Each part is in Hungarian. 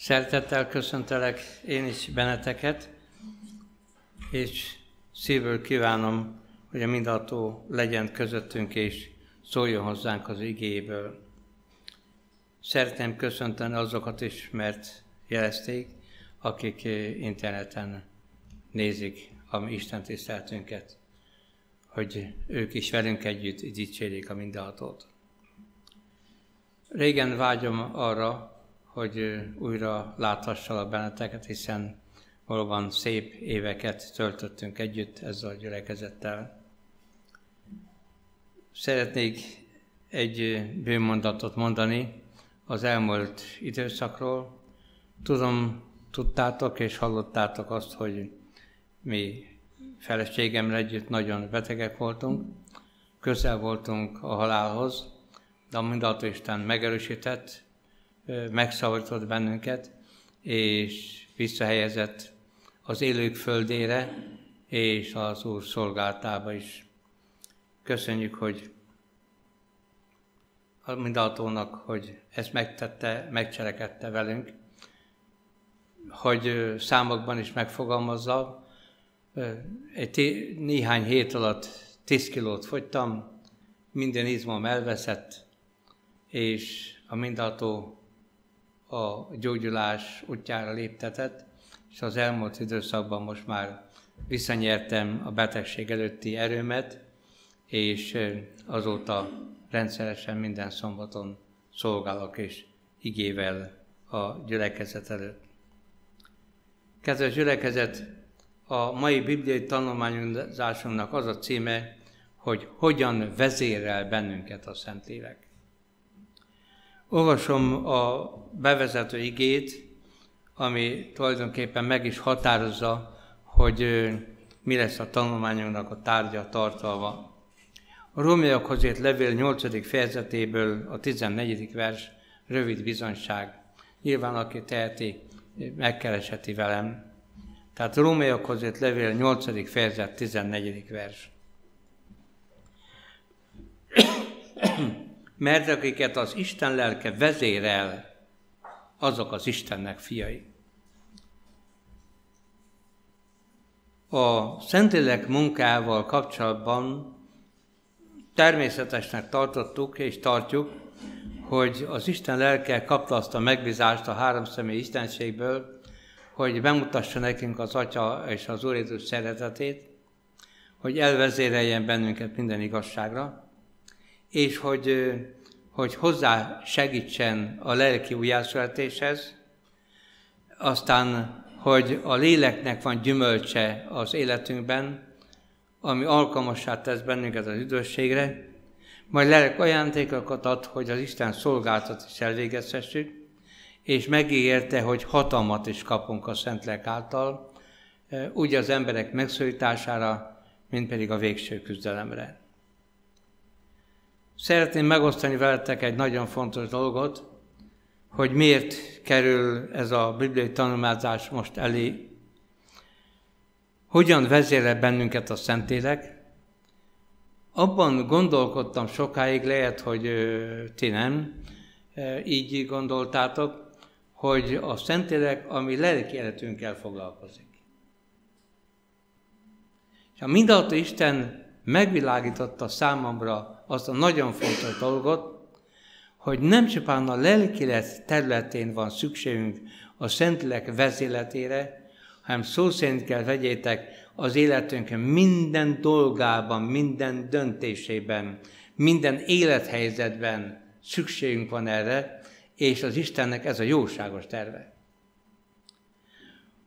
Szeretettel köszöntelek én is benneteket, és szívből kívánom, hogy a mindható legyen közöttünk, és szóljon hozzánk az igéből. Szeretném köszönteni azokat is, mert jelezték, akik interneten nézik a mi Isten tiszteltünket, hogy ők is velünk együtt dicsérjék a mindhatót. Régen vágyom arra, hogy újra láthassalak benneteket, hiszen valóban szép éveket töltöttünk együtt ezzel a gyülekezettel. Szeretnék egy bőmondatot mondani az elmúlt időszakról. Tudom, tudtátok és hallottátok azt, hogy mi feleségemre együtt nagyon betegek voltunk, közel voltunk a halálhoz, de a Isten megerősített, megszabadított bennünket, és visszahelyezett az élők földére, és az Úr szolgáltába is. Köszönjük, hogy a mindaltónak, hogy ezt megtette, megcselekedte velünk, hogy számokban is megfogalmazza. Egy néhány hét alatt 10 kilót fogytam, minden izmom elveszett, és a mindaltó a gyógyulás útjára léptetett, és az elmúlt időszakban most már visszanyertem a betegség előtti erőmet, és azóta rendszeresen minden szombaton szolgálok és igével a gyülekezet előtt. Kedves gyülekezet, a mai bibliai tanulmányozásunknak az a címe, hogy hogyan vezérel bennünket a Szentlélek. Olvasom a bevezető igét, ami tulajdonképpen meg is határozza, hogy mi lesz a tanulmányunknak a tárgya, tartalma. A Rómiakhoz írt levél 8. fejezetéből a 14. vers rövid bizonyság. Nyilván, aki teheti, megkereseti velem. Tehát a Rómiakhoz írt levél 8. fejezet 14. vers mert akiket az Isten lelke vezérel, azok az Istennek fiai. A Szentlélek munkával kapcsolatban természetesnek tartottuk és tartjuk, hogy az Isten lelke kapta azt a megbízást a három személy Istenségből, hogy bemutassa nekünk az Atya és az Úr Jézus szeretetét, hogy elvezéreljen bennünket minden igazságra, és hogy, hogy hozzá segítsen a lelki újjászületéshez, aztán, hogy a léleknek van gyümölcse az életünkben, ami alkalmassá tesz bennünket az üdvösségre, majd lelek ajándékokat ad, hogy az Isten szolgáltat is elvégezhessük, és megígérte, hogy hatalmat is kapunk a Szentlek által, úgy az emberek megszólítására, mint pedig a végső küzdelemre. Szeretném megosztani veletek egy nagyon fontos dolgot, hogy miért kerül ez a bibliai tanulmányzás most elé. Hogyan vezére bennünket a Szentélek? Abban gondolkodtam sokáig, lehet, hogy ti nem így gondoltátok, hogy a Szentélek, ami lelki életünkkel foglalkozik. És a mindenható Isten megvilágította számomra azt a nagyon fontos dolgot, hogy nem csupán a lelkilet területén van szükségünk a Szentlélek vezéletére, hanem szó szerint kell vegyétek az életünk minden dolgában, minden döntésében, minden élethelyzetben szükségünk van erre, és az Istennek ez a jóságos terve.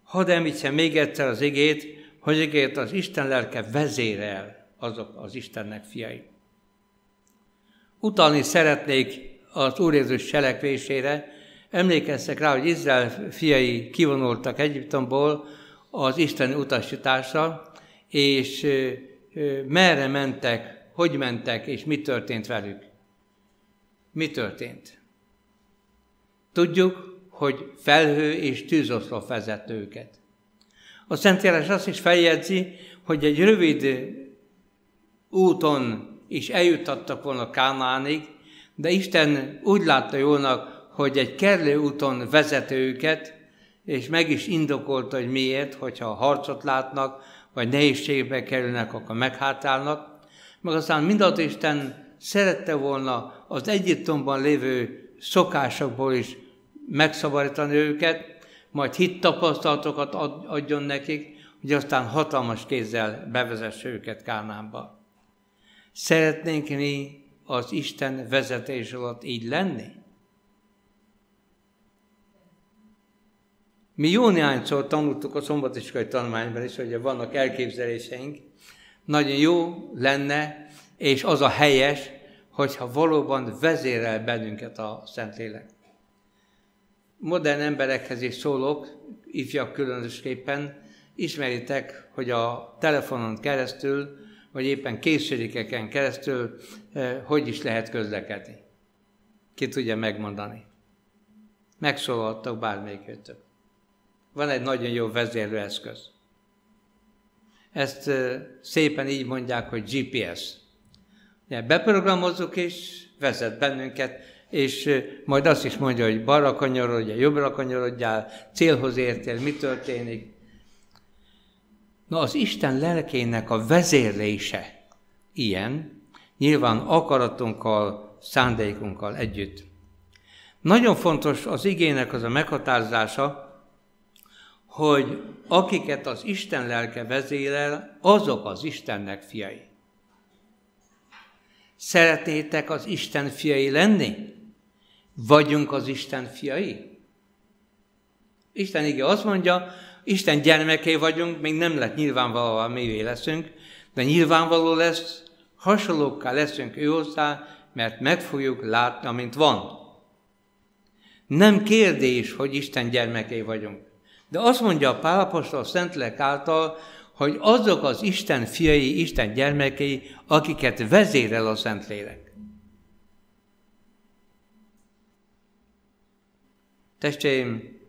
Hadd említsem még egyszer az igét, hogy igét az Isten lelke vezérel azok az Istennek fiai. Utalni szeretnék az Úr Jézus cselekvésére. Emlékeztek rá, hogy Izrael fiai kivonultak Egyiptomból az Isten utasításra, és merre mentek, hogy mentek, és mi történt velük. Mi történt? Tudjuk, hogy felhő és tűzoszlop vezet őket. A Szentírás azt is feljegyzi, hogy egy rövid úton is eljuttattak volna Kánánig, de Isten úgy látta jónak, hogy egy kerlő úton vezet őket, és meg is indokolta, hogy miért, hogyha harcot látnak, vagy nehézségbe kerülnek, akkor meghátálnak. Meg aztán mindaz Isten szerette volna az Egyiptomban lévő szokásokból is megszabadítani őket, majd hit tapasztalatokat adjon nekik, hogy aztán hatalmas kézzel bevezesse őket Kánánba. Szeretnénk mi az Isten vezetés alatt így lenni? Mi jó néhányszor tanultuk a szombatiskai tanulmányban is, hogy vannak elképzeléseink. Nagyon jó lenne, és az a helyes, hogyha valóban vezérel bennünket a Szentlélek. Modern emberekhez is szólok, ifjak különösképpen, ismeritek, hogy a telefonon keresztül, vagy éppen készségeken keresztül eh, hogy is lehet közlekedni. Ki tudja megmondani. Megszólaltak bármelyikőtök. Van egy nagyon jó vezérlőeszköz. Ezt eh, szépen így mondják, hogy GPS. Beprogramozzuk és vezet bennünket, és eh, majd azt is mondja, hogy balra kanyarodjál, jobbra kanyarodjál, célhoz értél, mi történik. Na az Isten lelkének a vezérlése ilyen, nyilván akaratunkkal, szándékunkkal együtt. Nagyon fontos az igének az a meghatározása, hogy akiket az Isten lelke vezérel, azok az Istennek fiai. Szeretnétek az Isten fiai lenni? Vagyunk az Isten fiai? Isten ige azt mondja, Isten gyermeké vagyunk, még nem lett nyilvánvalóan mivé leszünk, de nyilvánvaló lesz, hasonlókká leszünk ő hozzá, mert meg fogjuk látni, amint van. Nem kérdés, hogy Isten gyermeké vagyunk. De azt mondja a Pálapostól Szentlek által, hogy azok az Isten fiai, Isten gyermekei, akiket vezérel a Szentlélek. Testvéreim,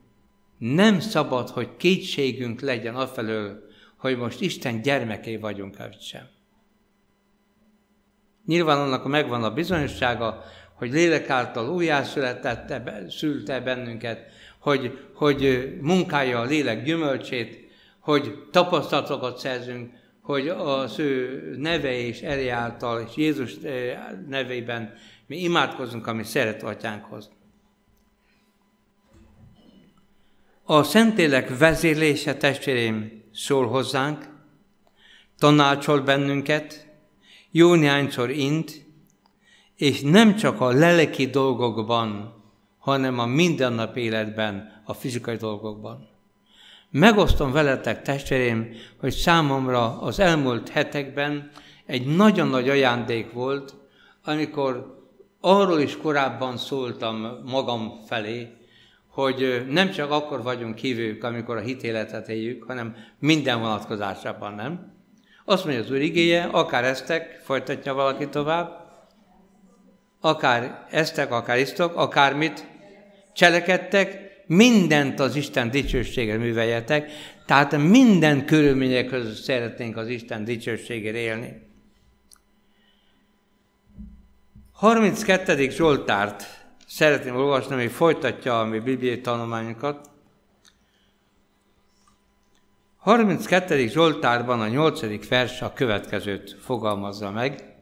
nem szabad, hogy kétségünk legyen afelől, hogy most Isten gyermekei vagyunk, vagy sem. Nyilván annak megvan a bizonyossága, hogy lélek által újjászületette, szülte bennünket, hogy, hogy munkálja a lélek gyümölcsét, hogy tapasztalatokat szerzünk, hogy az ő neve és ereje által, és Jézus eh, nevében mi imádkozunk, ami szeret atyánkhoz. A Szentélek vezérlése, testvérém, szól hozzánk, tanácsol bennünket, jó néhányszor int, és nem csak a leleki dolgokban, hanem a mindennap életben, a fizikai dolgokban. Megosztom veletek, testvérém, hogy számomra az elmúlt hetekben egy nagyon nagy ajándék volt, amikor arról is korábban szóltam magam felé, hogy nem csak akkor vagyunk hívők, amikor a hitéletet éljük, hanem minden vonatkozásában, nem? Azt mondja az Úr igéje, akár eztek, folytatja valaki tovább, akár eztek, akár isztok, akármit cselekedtek, mindent az Isten dicsőségre műveljetek, tehát minden körülmények között szeretnénk az Isten dicsőségére élni. 32. Zsoltárt szeretném olvasni, ami folytatja a mi bibliai tanulmányokat. 32. Zsoltárban a 8. vers a következőt fogalmazza meg.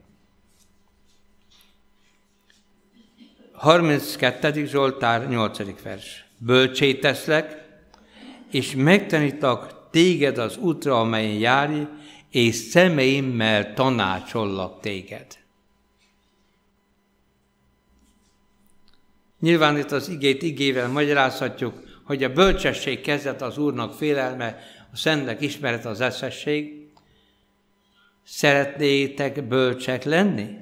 32. Zsoltár, 8. vers. Bölcsé teszlek, és megtanítak téged az útra, amelyen járj, és szemeimmel tanácsollak téged. Nyilván itt az igét igével magyarázhatjuk, hogy a bölcsesség kezdet az Úrnak félelme, a Szentnek ismeret az eszesség. Szeretnétek bölcsek lenni?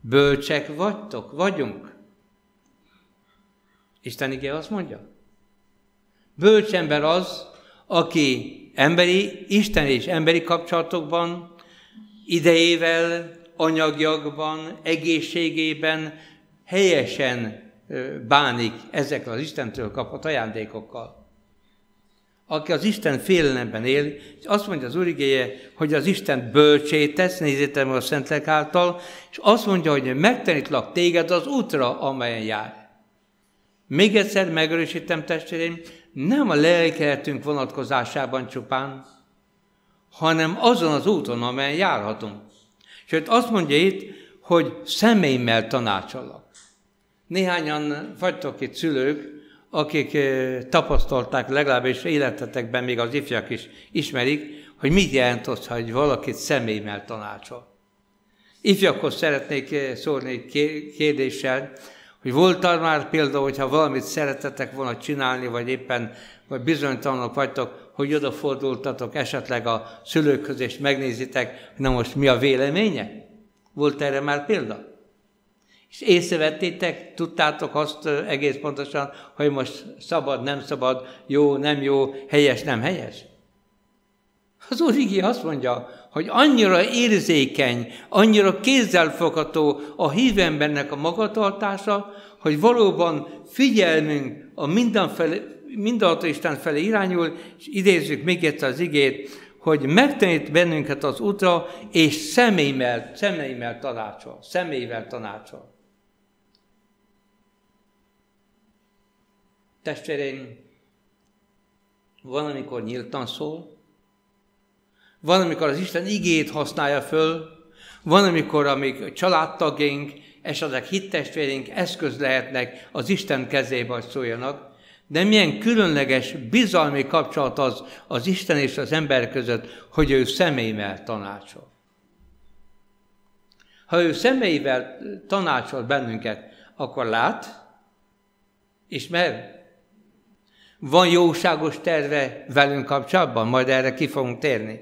Bölcsek vagytok? Vagyunk? Isten igé azt mondja. Bölcs ember az, aki emberi, Isten és emberi kapcsolatokban idejével, anyagjagban, egészségében helyesen bánik ezekkel az Istentől kapott ajándékokkal. aki az Isten félelemben él, azt mondja az Úrigéje, hogy az Isten bölcsé tesz, nézzétek meg a Szentlek által, és azt mondja, hogy megtanítlak téged az útra, amelyen jár. Még egyszer megerősítem, testvéreim, nem a lelkeletünk vonatkozásában csupán, hanem azon az úton, amelyen járhatunk. Sőt, azt mondja itt, hogy személymel tanácsolok. Néhányan vagytok itt szülők, akik eh, tapasztalták, legalábbis életetekben még az ifjak is ismerik, hogy mit jelent az, hogy valakit személymel tanácsol. Ifjakhoz szeretnék eh, szólni egy kérdéssel, hogy volt már például, hogyha valamit szeretetek volna csinálni, vagy éppen vagy bizonytalanok vagytok, hogy odafordultatok esetleg a szülőkhöz, és megnézitek, na most mi a véleménye? Volt erre már példa? És észrevettétek, tudtátok azt egész pontosan, hogy most szabad, nem szabad, jó, nem jó, helyes, nem helyes? Az Úr azt mondja, hogy annyira érzékeny, annyira kézzelfogható a hívembernek a magatartása, hogy valóban figyelmünk a mindenfele, mindenható Isten felé irányul, és idézzük még egyszer az igét, hogy megtanít bennünket az útra, és személymel, személymel tanácsol, személyvel tanácsol. Testvéreim, van, amikor nyíltan szól, van, amikor az Isten igét használja föl, van, amikor amíg családtagjaink, esetleg hittestvéreink eszköz lehetnek az Isten kezébe, hogy szóljanak, de milyen különleges, bizalmi kapcsolat az az Isten és az ember között, hogy ő személyvel tanácsol. Ha ő személyvel tanácsol bennünket, akkor lát, ismer, van jóságos terve velünk kapcsolatban? Majd erre ki fogunk térni.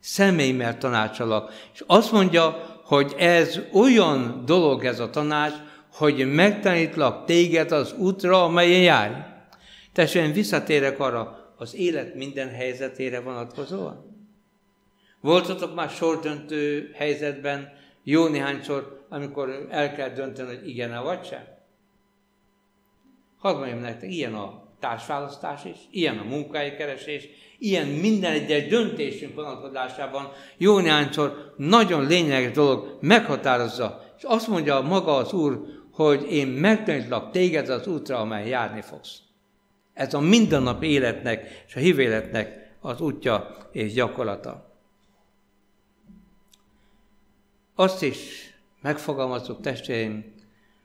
Személymel tanácsolok. És azt mondja, hogy ez olyan dolog ez a tanács, hogy megtanítlak téged az útra, amelyen járj. Testvérem, visszatérek arra az élet minden helyzetére vonatkozóan. Voltatok már sordöntő helyzetben, jó néhányszor, amikor el kell dönteni, hogy igen vagy sem? Hadd mondjam nektek, ilyen a társválasztás is, ilyen a munkahelykeresés, ilyen minden egyes döntésünk vonatkozásában jó néhányszor nagyon lényeges dolog meghatározza, és azt mondja maga az Úr, hogy én megtanítlak téged az útra, amely járni fogsz. Ez a mindennap életnek és a hívéletnek az útja és gyakorlata. Azt is megfogalmazok testvéreim,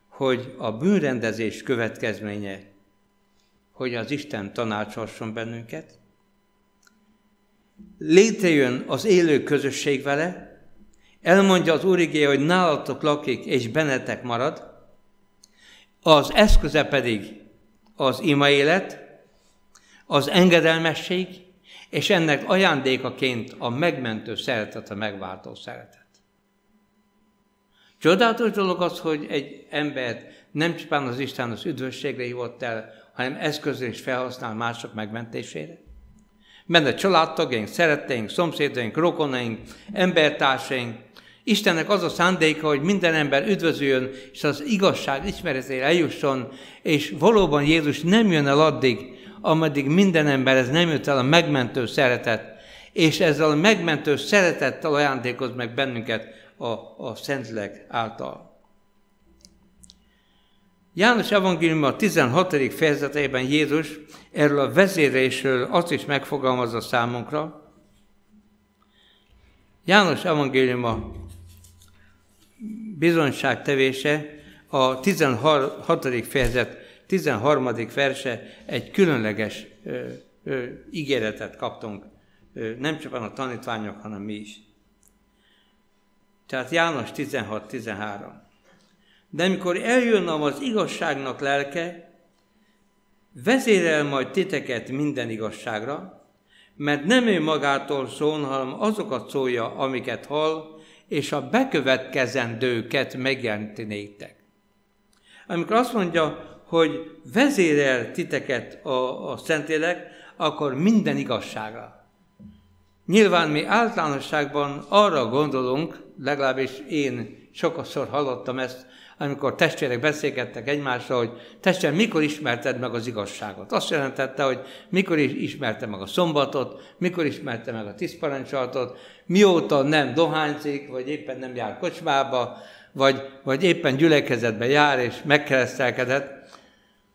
hogy a bűnrendezés következménye hogy az Isten tanácsolson bennünket, létrejön az élő közösség vele, elmondja az Úr igéje, hogy nálatok lakik és bennetek marad, az eszköze pedig az ima élet, az engedelmesség, és ennek ajándékaként a megmentő szeretet, a megváltó szeretet. Csodálatos dolog az, hogy egy embert nem csupán az Isten az üdvösségre hívott el, hanem eszközül is felhasznál mások megmentésére. Benne családtagjaink, szeretteink, szomszédaink, rokonaink, embertársaink. Istennek az a szándéka, hogy minden ember üdvözüljön, és az igazság ismeretére eljusson, és valóban Jézus nem jön el addig, ameddig minden ember ez nem jött el a megmentő szeretet, és ezzel a megmentő szeretettel ajándékoz meg bennünket a, a Szentlélek által. János Evangélium a 16. fejezetében Jézus erről a vezérésről azt is megfogalmazza számunkra. János Evangélium a bizonyságtevése a 16. fejezet 13. verse egy különleges ö, ö, ígéretet kaptunk, ö, nem csak a tanítványok, hanem mi is. Tehát János 16-13. De amikor eljön az igazságnak lelke, vezérel majd titeket minden igazságra, mert nem ő magától szól, hanem azokat szólja, amiket hall, és a bekövetkezendőket megjelenti néktek. Amikor azt mondja, hogy vezérel titeket a, a Szentlélek, akkor minden igazságra. Nyilván mi általánosságban arra gondolunk, legalábbis én sokszor hallottam ezt, amikor testvérek beszélgettek egymással, hogy testvérem, mikor ismerted meg az igazságot? Azt jelentette, hogy mikor is ismerte meg a szombatot, mikor ismerte meg a tisztparancsolatot, mióta nem dohányzik, vagy éppen nem jár kocsmába, vagy, vagy éppen gyülekezetbe jár és megkeresztelkedett.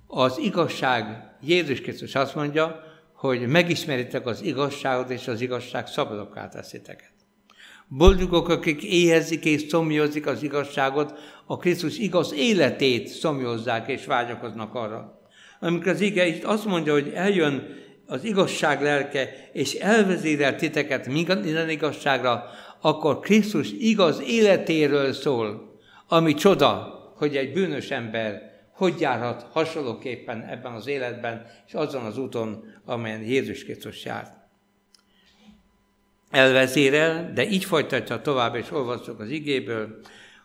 Az igazság, Jézus Krisztus azt mondja, hogy megismeritek az igazságot, és az igazság szabadokká tesziteket. Boldogok, akik éhezik és szomjózik az igazságot, a Krisztus igaz életét szomjózzák és vágyakoznak arra. Amikor az ige itt azt mondja, hogy eljön az igazság lelke, és elvezérel titeket minden igazságra, akkor Krisztus igaz életéről szól, ami csoda, hogy egy bűnös ember hogy járhat hasonlóképpen ebben az életben, és azon az úton, amelyen Jézus Krisztus járt. Elvezérel, de így folytatja tovább, és olvassuk az igéből,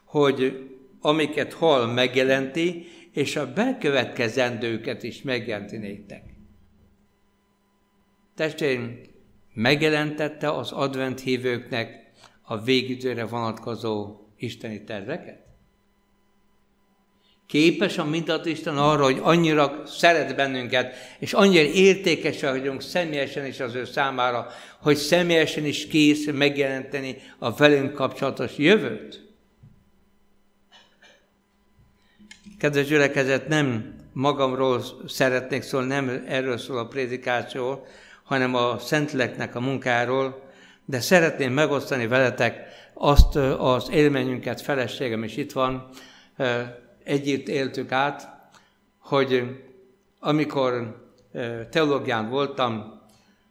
hogy amiket hall megjelenti, és a bekövetkezendőket is megjelenti néktek. Testvérim, megjelentette az advent hívőknek a végidőre vonatkozó isteni terveket? Képes a mindat Isten arra, hogy annyira szeret bennünket, és annyira értékesek vagyunk személyesen is az ő számára, hogy személyesen is kész megjelenteni a velünk kapcsolatos jövőt? Kedves gyülekezet, nem magamról szeretnék szólni, nem erről szól a prédikáció, hanem a Szentleknek a munkáról, de szeretném megosztani veletek azt az élményünket, feleségem is itt van, együtt éltük át, hogy amikor teológián voltam,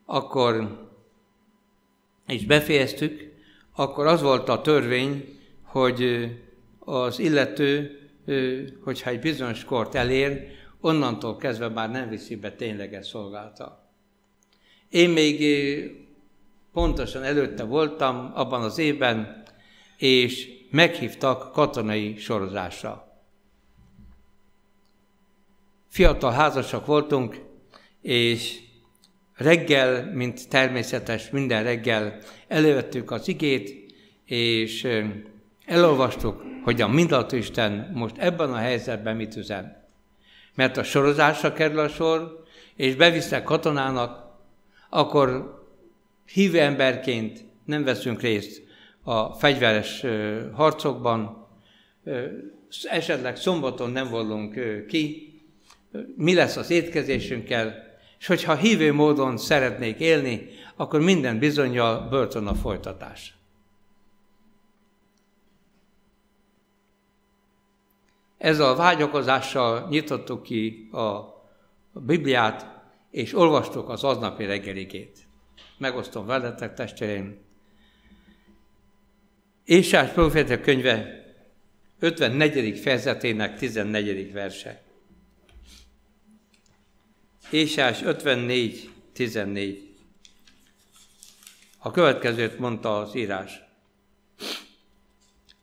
akkor és befejeztük, akkor az volt a törvény, hogy az illető, hogyha egy bizonyos kort elér, onnantól kezdve már nem viszi be tényleges szolgálta. Én még pontosan előtte voltam abban az évben, és meghívtak katonai sorozásra. Fiatal házasak voltunk, és reggel, mint természetes, minden reggel elővettük az igét, és elolvastuk, hogy a Mindenható Isten most ebben a helyzetben mit üzen. Mert a sorozásra kerül a sor, és bevisznek katonának, akkor hívő emberként nem veszünk részt a fegyveres harcokban, esetleg szombaton nem volunk ki, mi lesz az étkezésünkkel, és hogyha hívő módon szeretnék élni, akkor minden bizonyal börtön a folytatás. Ezzel a vágyakozással nyitottuk ki a Bibliát, és olvastuk az aznapi reggeligét. Megosztom veletek, testvéreim. Ésás proféta könyve 54. fejezetének 14. verse. Ésás 54, 14. A következőt mondta az írás.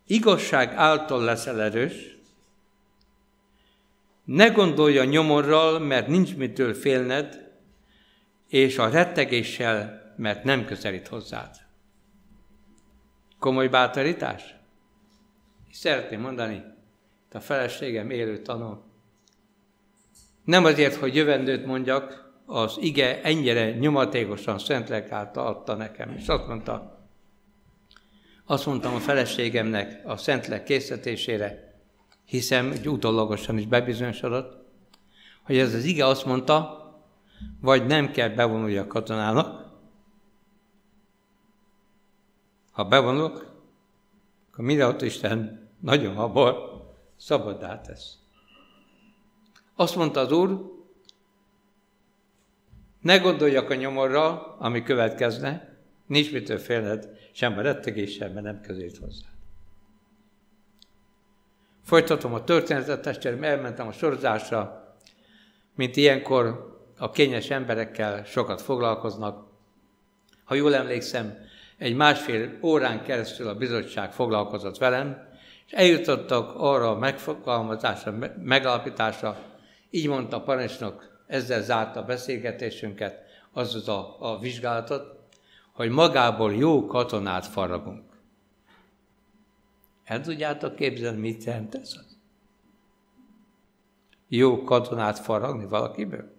Igazság által leszel erős, ne gondolj a nyomorral, mert nincs mitől félned, és a rettegéssel, mert nem közelít hozzád. Komoly bátorítás? Szeretném mondani, a feleségem élő tanul. Nem azért, hogy jövendőt mondjak, az ige ennyire nyomatékosan Szentlek által adta nekem. És azt mondta, azt mondtam a feleségemnek a Szentlek készítésére, hiszem, hogy utólagosan is bebizonyosodott, hogy ez az ige azt mondta, vagy nem kell bevonulni a katonának, ha bevonulok, akkor mindenhol Isten nagyon habor szabadá tesz. Azt mondta az Úr, ne gondoljak a nyomorra, ami következne, nincs mitől félned, sem a rettegéssel, mert nem közét hozzá. Folytatom a történetet, testvérem, elmentem a sorozásra, mint ilyenkor a kényes emberekkel sokat foglalkoznak. Ha jól emlékszem, egy másfél órán keresztül a bizottság foglalkozott velem, és eljutottak arra a megfogalmazásra, megalapításra, így mondta a parancsnok, ezzel zárta a beszélgetésünket, azaz a, a vizsgálatot, hogy magából jó katonát faragunk. El tudjátok képzelni, mit jelent ez? jó katonát faragni valakiből?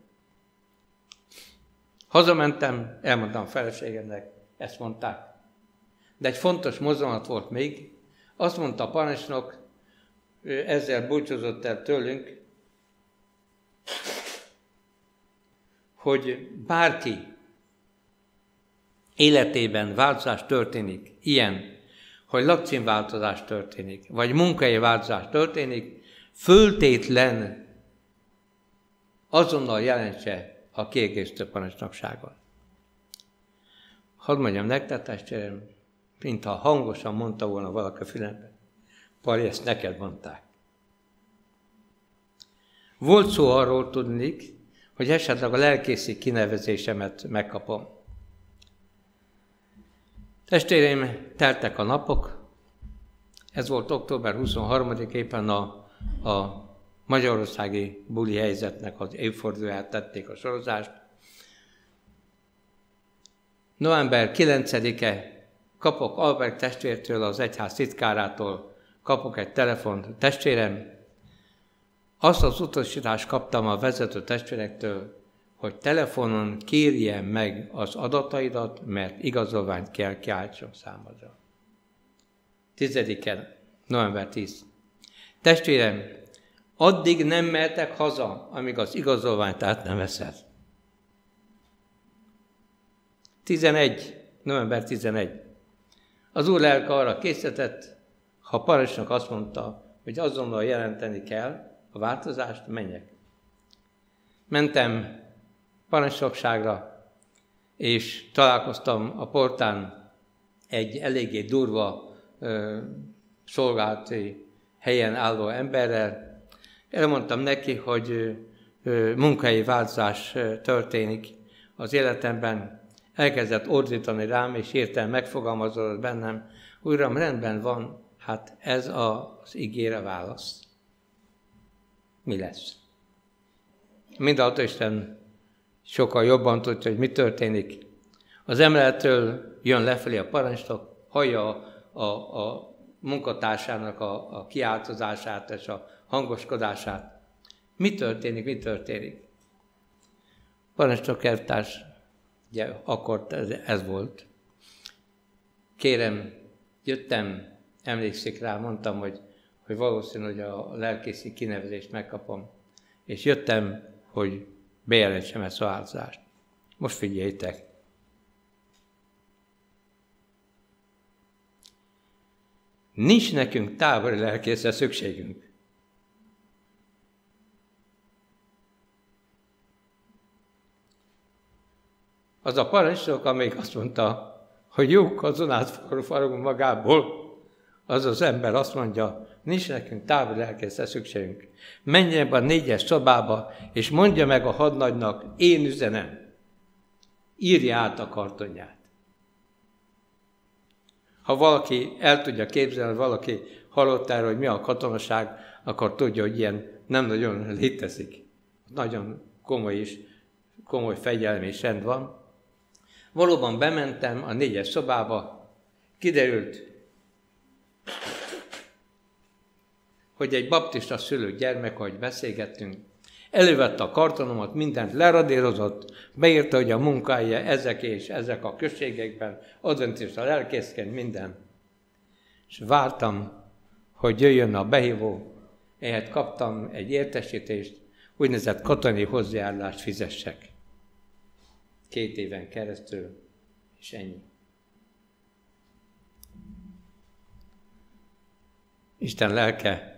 Hazamentem, elmondtam a feleségemnek, ezt mondták. De egy fontos mozzanat volt még, azt mondta a parancsnok, ezzel búcsúzott el tőlünk, hogy bárki életében változás történik, ilyen, hogy lakcímváltozás történik, vagy munkai változás történik, föltétlen azonnal jelentse a kiegészítő parancsnokságot. Hadd mondjam nektek, testvérem, mintha hangosan mondta volna valaki a fülembe. Pali, ezt neked mondták. Volt szó arról tudnék, hogy esetleg a lelkészi kinevezésemet megkapom. Testvéreim, teltek a napok, ez volt október 23 éppen a, a magyarországi buli helyzetnek az évfordulóját tették a sorozást. November 9-e kapok Albert testvértől, az egyház titkárától, kapok egy telefont, testvérem, azt az utasítást kaptam a vezető testvérektől, hogy telefonon kérjem meg az adataidat, mert igazolványt kell kiállítson számodra. Tizediken, november 10. Testvérem, addig nem mehetek haza, amíg az igazolványt át nem veszed. 11. November 11. Az úr lelke arra készített, ha parancsnok azt mondta, hogy azonnal jelenteni kell a változást, menjek. Mentem parancsnokságra, és találkoztam a portán egy eléggé durva ö, szolgálati helyen álló emberrel, Elmondtam neki, hogy munkai változás történik az életemben. Elkezdett ordítani rám, és értelme megfogalmazódott bennem, Uram, rendben van, hát ez az ígére válasz. Mi lesz? Mindaltó Isten sokkal jobban tudja, hogy mi történik. Az emelettől jön lefelé a parancsnok, hallja a, a, a munkatársának a, a kiáltozását és a hangoskodását. Mi történik, mi történik? Parancsnok elvtárs, ugye akkor ez, ez volt. Kérem, jöttem, emlékszik rá, mondtam, hogy, hogy valószínű, hogy a lelkészi kinevezést megkapom. És jöttem, hogy bejelentsem ezt a változást. Most figyeljétek. Nincs nekünk távoli lelkészre szükségünk. Az a parancsnok, amelyik azt mondta, hogy jó kazonát faragunk magából, az az ember azt mondja, nincs nekünk távol lelkészre szükségünk. Menj ebbe a négyes szobába, és mondja meg a hadnagynak, én üzenem. Írja át a kartonját. Ha valaki el tudja képzelni, valaki hallott erről, hogy mi a katonaság, akkor tudja, hogy ilyen nem nagyon létezik. Nagyon komoly is, komoly fegyelmi és rend van. Valóban bementem a négyes szobába, kiderült, hogy egy baptista szülő gyermek, ahogy beszélgettünk, elővette a kartonomat, mindent leradírozott, beírta, hogy a munkája ezek és ezek a községekben, adventista lelkészként minden. És vártam, hogy jöjjön a behívó, ehhez kaptam egy értesítést, úgynevezett katonai hozzájárulást fizessek két éven keresztül, és ennyi. Isten lelke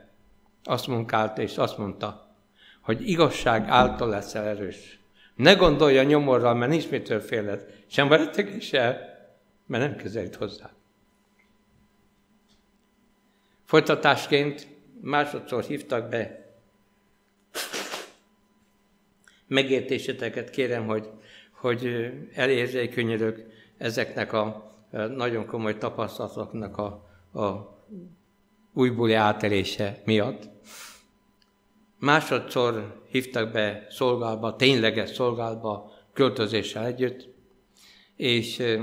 azt munkálta, és azt mondta, hogy igazság által leszel erős. Ne gondolja nyomorral, mert nincs mitől féled. Sem veretegéssel, mert nem közelít hozzá. Folytatásként másodszor hívtak be. Megértéseteket kérem, hogy hogy elérzékenyülök ezeknek a nagyon komoly tapasztalatoknak a, a újbóli átelése miatt. Másodszor hívtak be szolgálba, tényleges szolgálba, költözéssel együtt, és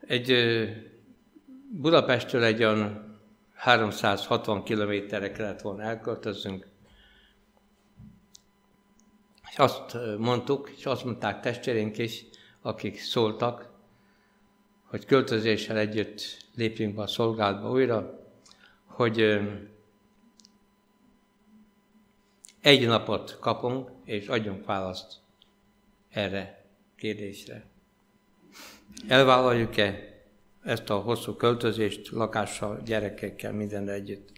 egy Budapestről egy olyan 360 kilométerre kellett volna elköltözünk, És azt mondtuk, és azt mondták testvérénk is, akik szóltak, hogy költözéssel együtt lépjünk be a szolgálatba újra, hogy egy napot kapunk, és adjunk választ erre kérdésre. Elvállaljuk-e ezt a hosszú költözést lakással, gyerekekkel, mindenre együtt?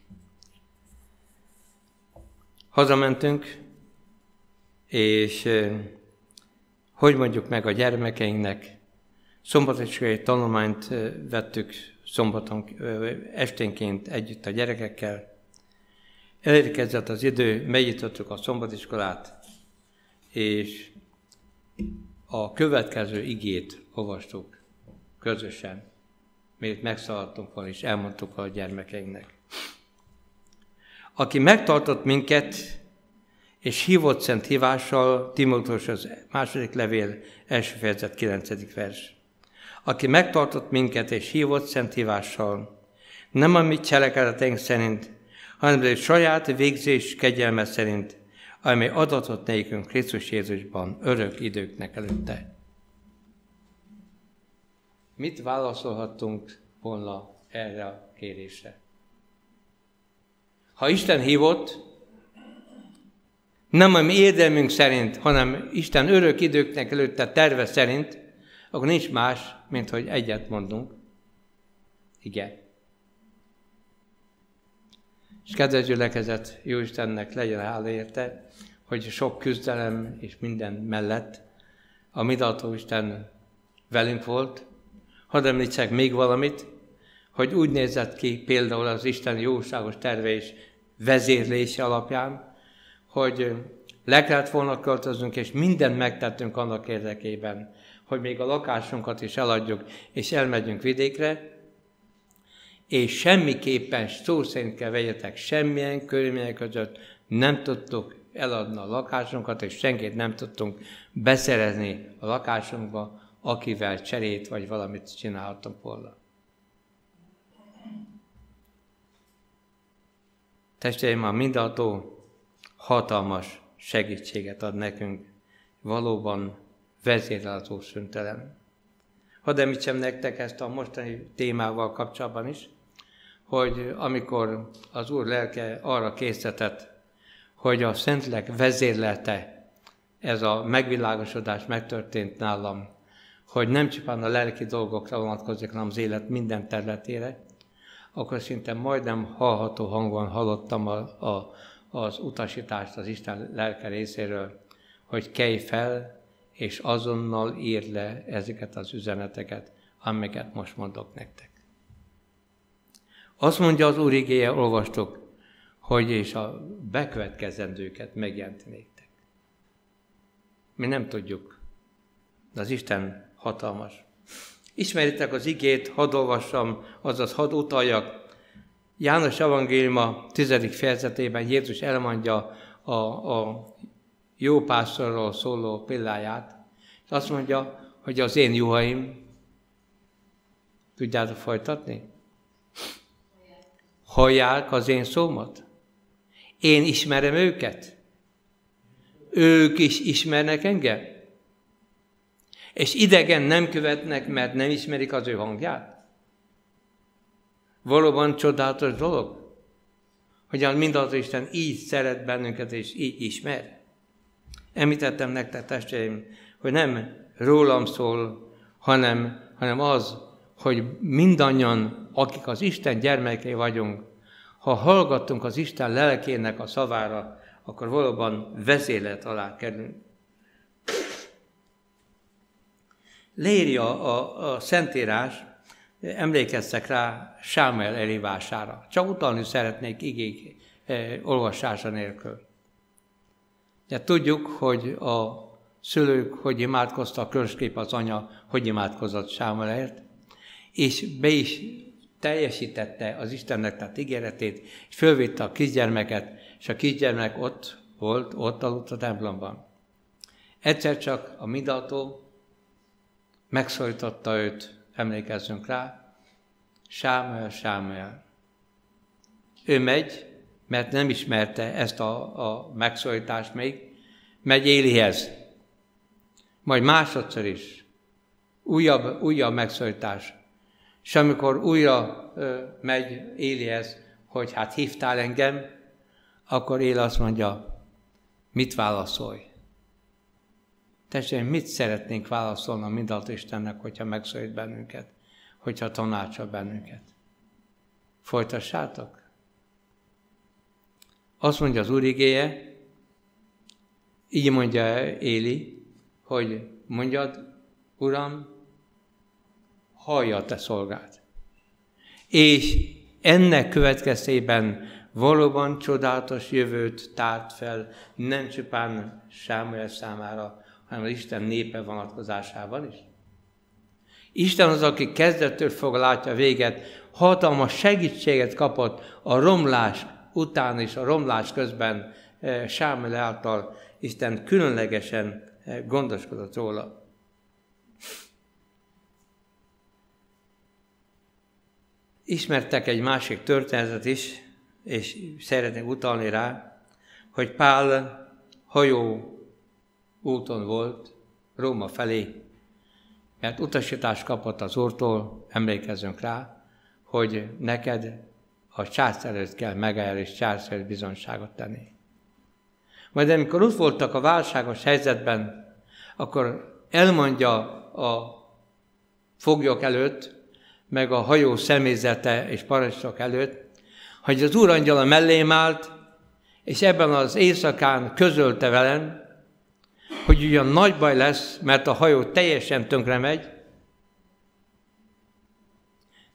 Hazamentünk, és hogy mondjuk meg a gyermekeinknek, szombatiskai tanulmányt vettük szombaton, esténként együtt a gyerekekkel. Elérkezett az idő, megnyitottuk a szombatiskolát, és a következő igét olvastuk közösen, miért megszaladtunk volna, és elmondtuk a gyermekeinknek. Aki megtartott minket, és hívott szent hívással, Timóteus az második levél, első fejezet, kilencedik vers. Aki megtartott minket és hívott szent hívással, nem a mi cselekedeteink szerint, hanem egy saját végzés kegyelme szerint, amely adatot nékünk Krisztus Jézusban örök időknek előtte. Mit válaszolhattunk volna erre a kérésre? Ha Isten hívott, nem a mi érdemünk szerint, hanem Isten örök időknek előtte terve szerint, akkor nincs más, mint hogy egyet mondunk. Igen. És kedves gyülekezet, jó Istennek legyen hála érte, hogy sok küzdelem és minden mellett a midató Isten velünk volt. Hadd említsek még valamit, hogy úgy nézett ki például az Isten jóságos terve és vezérlése alapján, hogy le kellett volna költöznünk, és mindent megtettünk annak érdekében, hogy még a lakásunkat is eladjuk, és elmegyünk vidékre, és semmiképpen szó szerint kell vegyetek, semmilyen körülmények között nem tudtuk eladni a lakásunkat, és senkit nem tudtunk beszerezni a lakásunkba, akivel cserét vagy valamit csinálhatunk volna. Testvéreim, a mindadó hatalmas segítséget ad nekünk, valóban vezérelhető szüntelem. Hadd említsem nektek ezt a mostani témával kapcsolatban is, hogy amikor az Úr lelke arra készített, hogy a Szentlek vezérlete, ez a megvilágosodás megtörtént nálam, hogy nem csupán a lelki dolgokra vonatkozik, hanem az élet minden területére, akkor szinte majdnem hallható hangon hallottam a, a, az utasítást az Isten lelke részéről, hogy kelj fel, és azonnal írd le ezeket az üzeneteket, amiket most mondok nektek. Azt mondja az Úr igéje, olvastok, hogy és a bekövetkezendőket megjelentenéktek. Mi nem tudjuk, de az Isten hatalmas. Ismeritek az igét, hadd olvassam, azaz hadd utaljak. János Evangéliuma 10. fejezetében Jézus elmondja a, a jó pásztorról szóló példáját, és azt mondja, hogy az én juhaim, tudjátok folytatni? Hallják az én szómat? Én ismerem őket? Ők is ismernek engem? És idegen nem követnek, mert nem ismerik az ő hangját? Valóban csodálatos dolog, hogy mindaz Isten így szeret bennünket, és így ismer. Említettem nektek, testvéreim, hogy nem rólam szól, hanem, hanem az, hogy mindannyian, akik az Isten gyermekei vagyunk, ha hallgatunk az Isten lelkének a szavára, akkor valóban vezélet alá kerülünk. Léria a, a Szentírás, emlékeztek rá Sámuel elévására. Csak utalni szeretnék igék eh, olvasása nélkül. De tudjuk, hogy a szülők hogy imádkoztak, különösképp az anya, hogy imádkozott Sámuelért, és be is teljesítette az Istennek tehát ígéretét, és fölvitte a kisgyermeket, és a kisgyermek ott volt, ott aludt a templomban. Egyszer csak a midató megszólította őt, emlékezzünk rá, Sámuel, Sámuel. Ő megy, mert nem ismerte ezt a, a megszólítást még, megy Élihez, majd másodszor is, újabb, újabb megszólítás. És amikor újra ö, megy Élihez, hogy hát hívtál engem, akkor Él azt mondja, mit válaszolj? Testvérem, mit szeretnénk válaszolni a mindalt Istennek, hogyha megszólít bennünket, hogyha tanácsol bennünket? Folytassátok? Azt mondja az Úr igéje, így mondja Éli, hogy mondjad, Uram, hallja a te szolgát. És ennek következtében valóban csodálatos jövőt tárt fel, nem csupán Sámuel számára, hanem az Isten népe vonatkozásában is. Isten az, aki kezdettől fog látja véget, hatalmas segítséget kapott a romlás után és a romlás közben eh, Sámuel által Isten különlegesen eh, gondoskodott róla. Ismertek egy másik történetet is, és szeretnék utalni rá, hogy Pál hajó úton volt Róma felé, mert utasítást kapott az Úrtól, emlékezzünk rá, hogy neked a csász előtt kell megáll és csász előtt bizonságot tenni. Majd amikor ott voltak a válságos helyzetben, akkor elmondja a foglyok előtt, meg a hajó személyzete és parancsok előtt, hogy az Úr angyala mellém állt, és ebben az éjszakán közölte velem, hogy ugyan nagy baj lesz, mert a hajó teljesen tönkre megy,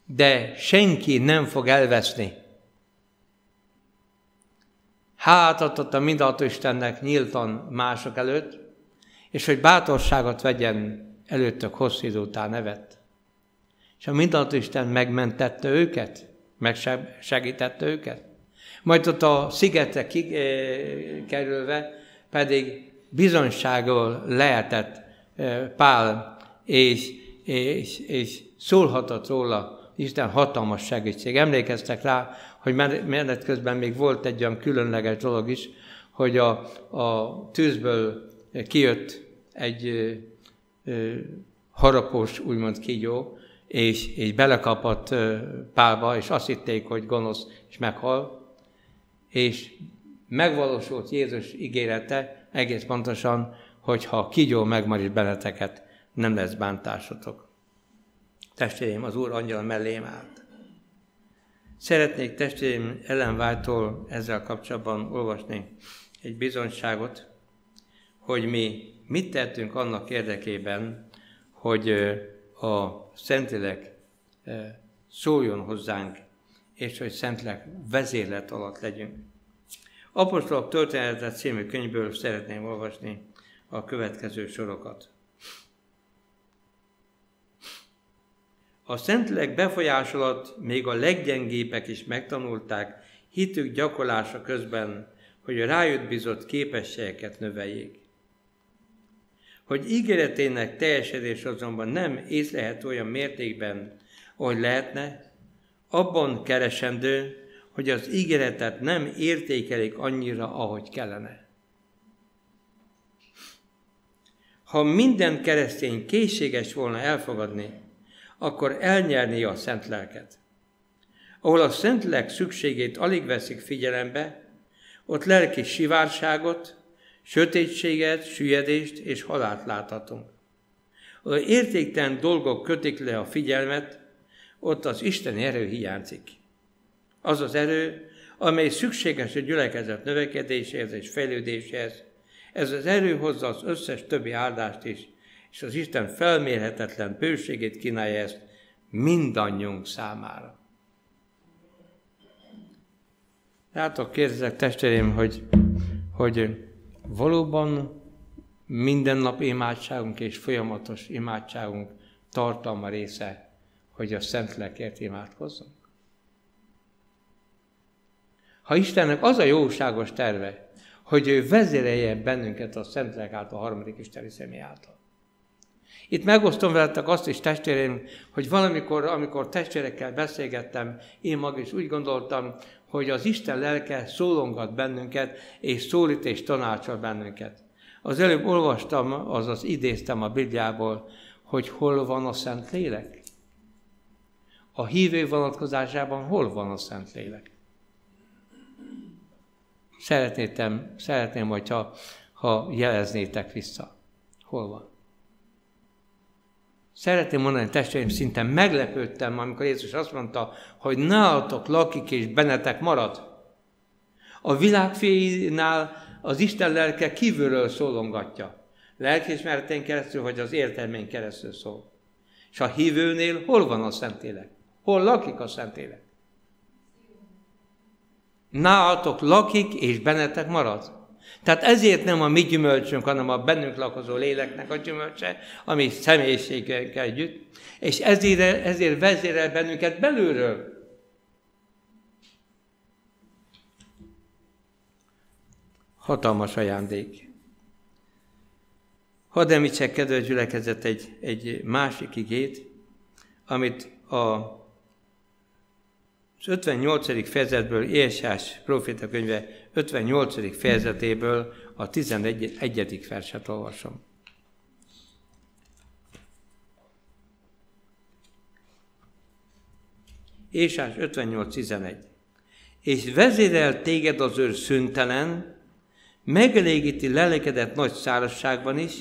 de senki nem fog elveszni. Hátat a mindaltó Istennek nyíltan mások előtt, és hogy bátorságot vegyen előttök hosszú idő után nevet. És a mindaltó Isten megmentette őket, megsegítette őket. Majd ott a szigetre kerülve pedig bizonságol lehetett eh, Pál, és, és, és szólhatott róla Isten hatalmas segítség. Emlékeztek rá, hogy menet közben még volt egy olyan különleges dolog is, hogy a, a tűzből kijött egy ö, ö, harapós, úgymond kígyó, és, és belekapott Pálba, és azt hitték, hogy gonosz, és meghal. És megvalósult Jézus ígérete egész pontosan, hogy ha kígyó megmarít benneteket, nem lesz bántásotok. Testvéreim, az Úr angyal mellém állt. Szeretnék testvéreim ellenváltól ezzel kapcsolatban olvasni egy bizonyságot, hogy mi mit tettünk annak érdekében, hogy a Szentlélek szóljon hozzánk, és hogy Szentlélek vezérlet alatt legyünk. Apostolok történetet című könyvből szeretném olvasni a következő sorokat. A Szentlélek befolyásolat még a leggyengébbek is megtanulták hitük gyakorlása közben, hogy a rájött bizott képességeket növeljék. Hogy ígéretének teljesedés azonban nem észlehető olyan mértékben, ahogy lehetne, abban keresendő, hogy az ígéretet nem értékelik annyira, ahogy kellene. Ha minden keresztény készséges volna elfogadni, akkor elnyerni a szent lelket. Ahol a szent lelk szükségét alig veszik figyelembe, ott lelki sivárságot, sötétséget, süllyedést és halált láthatunk. Ahol értéktelen dolgok kötik le a figyelmet, ott az Isten erő hiányzik. Az az erő, amely szükséges a gyülekezet növekedéséhez és fejlődéséhez. Ez az erő hozza az összes többi áldást is, és az Isten felmérhetetlen bőségét kínálja ezt mindannyiunk számára. Látok, kérdezek testvérem, hogy, hogy valóban minden nap imádságunk és folyamatos imádságunk tartalma része, hogy a Szentlekért imádkozzunk? Ha Istennek az a jóságos terve, hogy ő vezérelje bennünket a Szentlek által, a harmadik isteni személy által, itt megosztom veletek azt is, testvéreim, hogy valamikor, amikor testvérekkel beszélgettem, én mag is úgy gondoltam, hogy az Isten lelke szólongat bennünket, és szólít és tanácsol bennünket. Az előbb olvastam, azaz idéztem a Bibliából, hogy hol van a Szent Lélek. A hívő vonatkozásában hol van a Szent Lélek? Szeretném, szeretném hogyha ha jeleznétek vissza. Hol van? Szeretném mondani, testvéreim, szinte meglepődtem, amikor Jézus azt mondta, hogy nálatok lakik és bennetek marad. A világféinál az Isten lelke kívülről szólongatja. Lelkiismeretén keresztül, vagy az értelmén keresztül szól. És a hívőnél hol van a Szentlélek? Hol lakik a Szentlélek? Nálatok lakik, és bennetek marad. Tehát ezért nem a mi gyümölcsünk, hanem a bennünk lakozó léleknek a gyümölcse, ami személyiségekkel együtt, és ezért, ezért vezérel bennünket belülről. Hatalmas ajándék. Hadd említsek, kedves gyülekezet, egy, egy másik igét, amit a az 58. fejezetből, Érsás proféta könyve 58. fejezetéből a 11. verset olvasom. Ésás 58.11. És vezérel téged az őr szüntelen, megelégíti lelekedett nagy szárazságban is,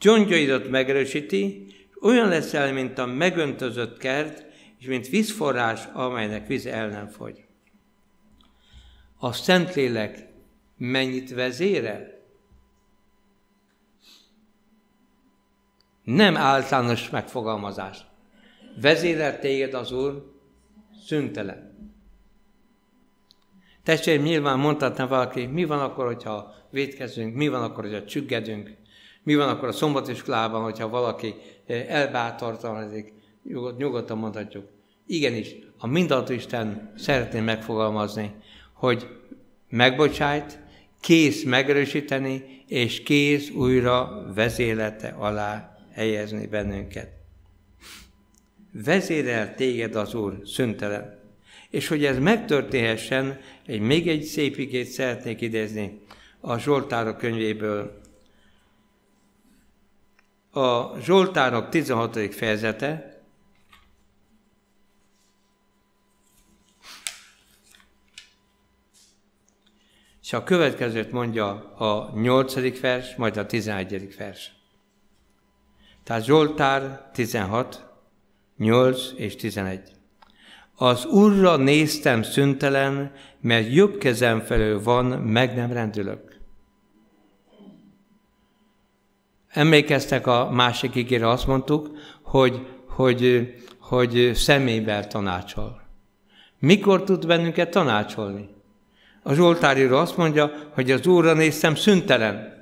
gyongyaidat megerősíti, olyan leszel, mint a megöntözött kert, és mint vízforrás, amelynek víz el nem fogy. A Szentlélek mennyit vezérel? Nem általános megfogalmazás. Vezérel téged az Úr szüntelen. Testvérim, nyilván mondhatná valaki, mi van akkor, hogyha védkezünk, mi van akkor, hogyha csüggedünk, mi van akkor a szombatiskolában, hogyha valaki eh, elbátortalanodik, nyugodtan mondhatjuk. Igenis, a mindenható Isten szeretném megfogalmazni, hogy megbocsájt, kész megerősíteni, és kész újra vezélete alá helyezni bennünket. Vezérel téged az Úr szüntelen. És hogy ez megtörténhessen, egy, még egy szép igét szeretnék idézni a Zsoltárok könyvéből. A Zsoltárok 16. fejezete, És a következőt mondja a nyolcadik vers, majd a tizenegyedik vers. Tehát Zsoltár 16, 8 és 11. Az Úrra néztem szüntelen, mert jobb kezem felől van, meg nem rendülök. Emlékeztek a másik ígére, azt mondtuk, hogy, hogy, hogy személyben tanácsol. Mikor tud bennünket tanácsolni? A Zsoltáríró azt mondja, hogy az Úrra néztem szüntelen.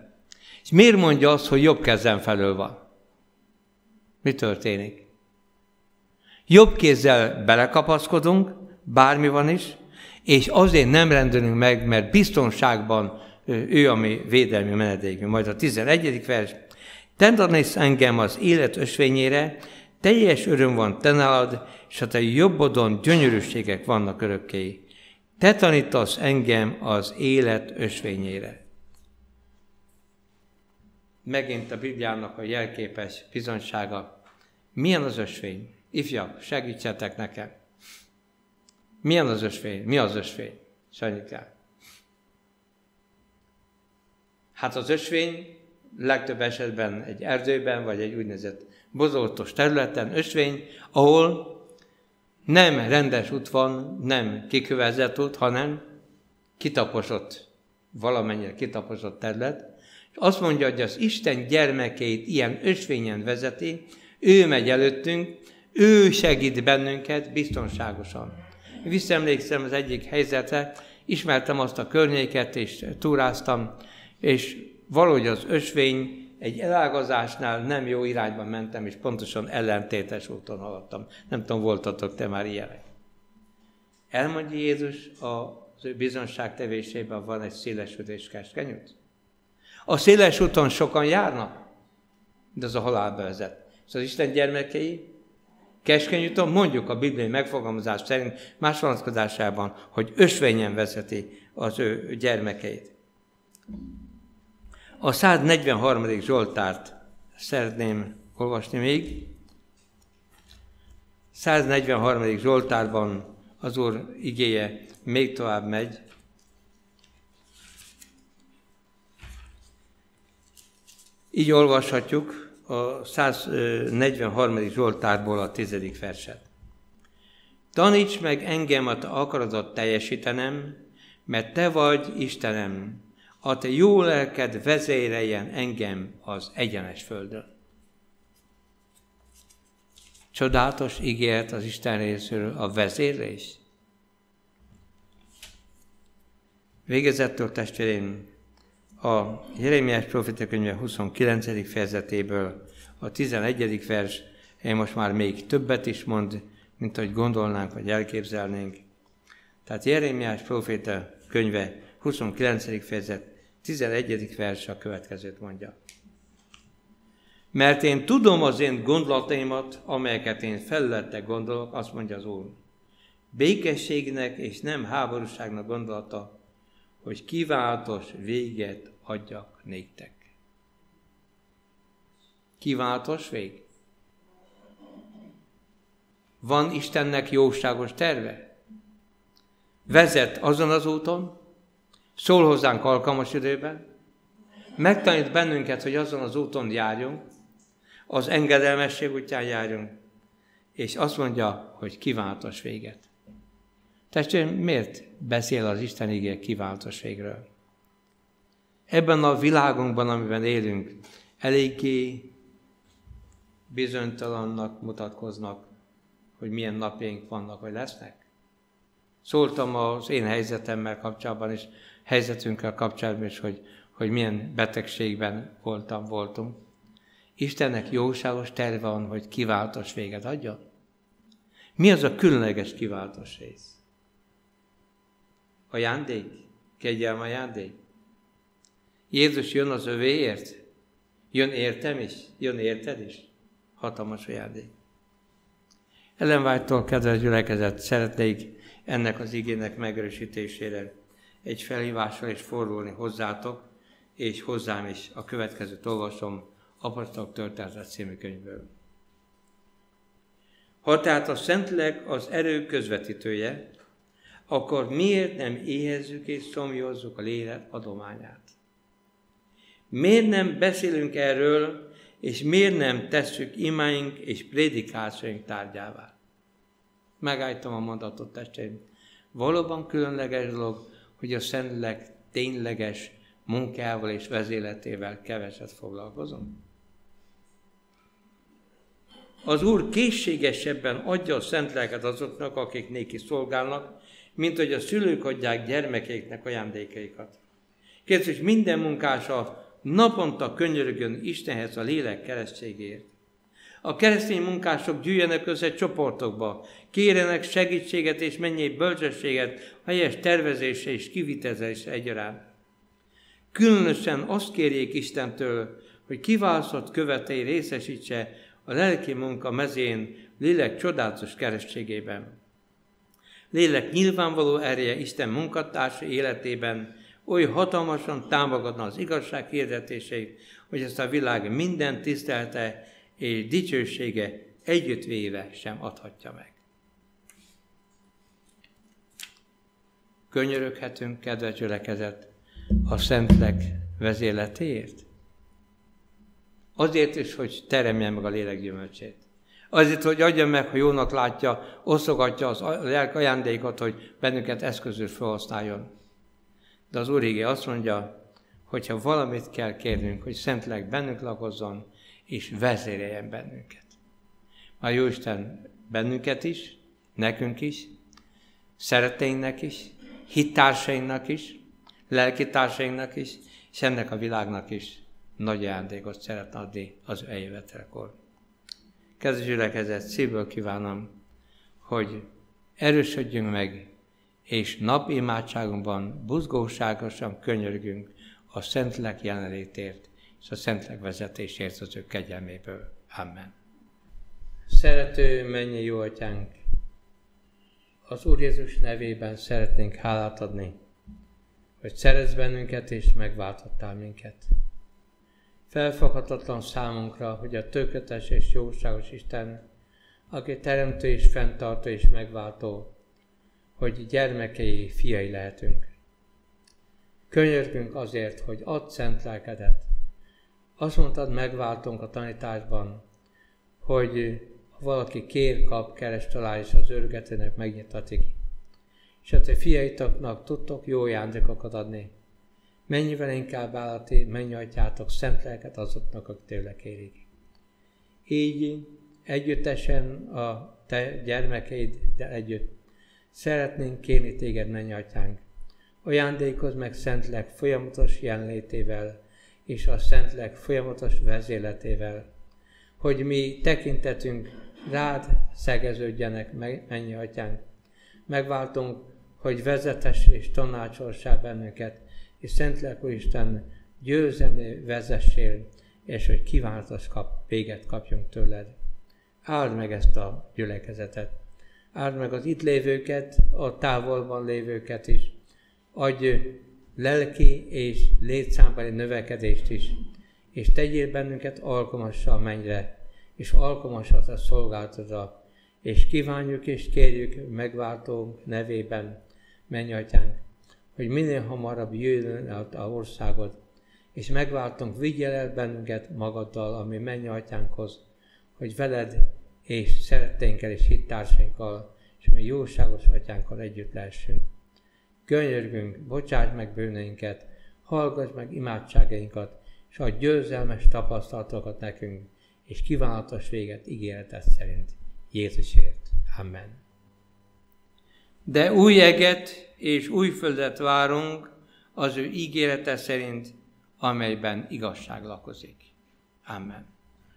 És miért mondja azt, hogy jobb kezem felől van? Mi történik? Jobb kézzel belekapaszkodunk, bármi van is, és azért nem rendelünk meg, mert biztonságban ő a mi védelmi menedékünk. Majd a 11. vers. Te engem az élet ösvényére, teljes öröm van te nálad, és a te jobbodon gyönyörűségek vannak örökkéi. Te tanítasz engem az élet ösvényére. Megint a Bibliának a jelképes bizonysága. Milyen az ösvény? Ifjak, segítsetek nekem. Milyen az ösvény? Mi az ösvény? Sanyikám. Hát az ösvény legtöbb esetben egy erdőben, vagy egy úgynevezett bozoltos területen ösvény, ahol nem rendes út van, nem kikövezett út, hanem kitaposott, valamennyire kitaposott terület. És azt mondja, hogy az Isten gyermekeit ilyen ösvényen vezeti, ő megy előttünk, ő segít bennünket biztonságosan. Visszaemlékszem az egyik helyzetre, ismertem azt a környéket, és túráztam, és valahogy az ösvény egy elágazásnál nem jó irányba mentem, és pontosan ellentétes úton haladtam. Nem tudom, voltatok te már ilyenek. Elmondja Jézus az ő bizonságtevésében van egy széles út és keskenyút. A széles úton sokan járnak, de az a halálba vezet. És az Isten gyermekei keskeny úton mondjuk a bibliai megfogalmazás szerint más vonatkozásában, hogy ösvényen vezeti az ő gyermekeit. A 143. Zsoltárt szeretném olvasni még. 143. Zsoltárban az Úr igéje még tovább megy. Így olvashatjuk a 143. Zsoltárból a 10. verset. Taníts meg engem a te akaratot teljesítenem, mert te vagy Istenem, a te jó lelked vezéreljen engem az egyenes földön. Csodálatos ígért az Isten részéről a vezérlés. Végezettől testvérén a Jeremiás profita könyve 29. fejezetéből a 11. vers, én most már még többet is mond, mint ahogy gondolnánk, vagy elképzelnénk. Tehát Jeremiás proféta könyve 29. fejezet 11. vers a következőt mondja. Mert én tudom az én gondolataimat, amelyeket én fellettek gondolok, azt mondja az Úr. Békességnek és nem háborúságnak gondolata, hogy kiváltos véget adjak néktek. Kiváltos vég? Van Istennek jóságos terve? Vezet azon az úton, szól hozzánk alkalmas időben, megtanít bennünket, hogy azon az úton járjunk, az engedelmesség útján járjunk, és azt mondja, hogy kiváltos véget. Testvérem, miért beszél az Isten igé kiváltos végről? Ebben a világunkban, amiben élünk, eléggé bizonytalannak mutatkoznak, hogy milyen napjaink vannak, vagy lesznek. Szóltam az én helyzetemmel kapcsolatban is, helyzetünkkel kapcsolatban is, hogy, hogy milyen betegségben voltam, voltunk. Istennek jóságos terve van, hogy kiváltos véget adjon. Mi az a különleges kiváltos rész? Ajándék? Kegyelm ajándék? Jézus jön az övéért? Jön értem is? Jön érted is? Hatalmas ajándék. Ellen White-tól, kedves gyülekezet, szeretnék ennek az igének megerősítésére egy felhívással is fordulni hozzátok, és hozzám is a következőt olvasom Apostolok történetet című könyvből. Ha tehát a Szentleg az erő közvetítője, akkor miért nem éhezzük és szomjozzuk a lélek adományát? Miért nem beszélünk erről, és miért nem tesszük imáink és prédikációink tárgyává? Megállítom a mondatot, testeim. Valóban különleges dolog, hogy a Szentlélek tényleges munkával és vezéletével keveset foglalkozom? Az Úr készségesebben adja a szent lelket azoknak, akik néki szolgálnak, mint hogy a szülők adják gyermekeiknek ajándékaikat. Kérdés, hogy minden munkása naponta könyörögön Istenhez a lélek keresztségért. A keresztény munkások gyűjjenek össze csoportokba, kérenek segítséget és mennyi bölcsességet, helyes tervezése és kivitelezése egyaránt. Különösen azt kérjék Istentől, hogy kiválasztott követei részesítse a lelki munka mezén lélek csodálatos kerességében. Lélek nyilvánvaló ereje Isten munkatársa életében oly hatalmasan támogatna az igazság hirdetéseit, hogy ezt a világ minden tisztelte és dicsősége együttvéve sem adhatja meg. Könyöröghetünk, kedves gyülekezet, a Szentlek vezéletéért? Azért is, hogy teremje meg a lélek gyümölcsét. Azért, hogy adja meg, ha jónak látja, oszogatja az ajándékot, hogy bennünket eszközül felhasználjon. De az Úr azt mondja, hogyha valamit kell kérnünk, hogy Szentleg bennünk lakozzon, és vezéreljen bennünket. A Jóisten bennünket is, nekünk is, szeretteinknek is, hittársainknak is, lelkitársainknak is, és ennek a világnak is nagy ajándékot szeretne adni az eljövetelkor. Kedves gyülekezet, szívből kívánom, hogy erősödjünk meg, és nap imádságunkban buzgóságosan könyörgünk a Szentlek jelenlétért és a Szentlek vezetésért az ő kegyelméből. Amen. Szerető mennyi jó atyánk, az Úr Jézus nevében szeretnénk hálát adni, hogy szeretsz bennünket és megváltottál minket. Felfoghatatlan számunkra, hogy a tökéletes és jóságos Isten, aki teremtő és fenntartó és megváltó, hogy gyermekei, fiai lehetünk. Könyörgünk azért, hogy add szent lelkedet. Azt mondtad, megváltunk a tanításban, hogy ha valaki kér, kap, keres, talál, és az örgetőnek megnyitatik. És a te fiaitoknak tudtok jó jándékokat adni. Mennyivel inkább állati, mennyi adjátok szent lelket azoknak, akik tőle kérik. Így együttesen a te gyermekeid de együtt szeretnénk kérni téged, menj atyánk. Ajándékoz meg Szentlek folyamatos jelenlétével és a Szentlek folyamatos vezéletével, hogy mi tekintetünk rád szegeződjenek, mennyi atyánk. Megváltunk, hogy vezetes és tanácsolsá bennünket, és Szentlek Isten győzelmi vezessél, és hogy kiváltos kap, véget kapjunk tőled. Áld meg ezt a gyülekezetet. Áld meg az itt lévőket, a távolban lévőket is. Adj lelki és létszámbeli növekedést is, és tegyél bennünket alkalmassal mennyre, és alkalmasat a szolgáltatra, és kívánjuk és kérjük megváltónk nevében, menj hogy minél hamarabb jöjjön el a országod, és megváltunk, vigyel el bennünket magaddal, ami menj atyánkhoz, hogy veled és szeretténkkel és hittársainkkal, és mi jóságos atyánkkal együtt lehessünk. Könyörgünk, bocsáss meg bűneinket, hallgass meg imádságainkat, és adj győzelmes tapasztalatokat nekünk, és kívánatos véget ígéretet szerint. Jézusért. Amen. De új eget és új földet várunk az ő ígérete szerint, amelyben igazság lakozik. Amen.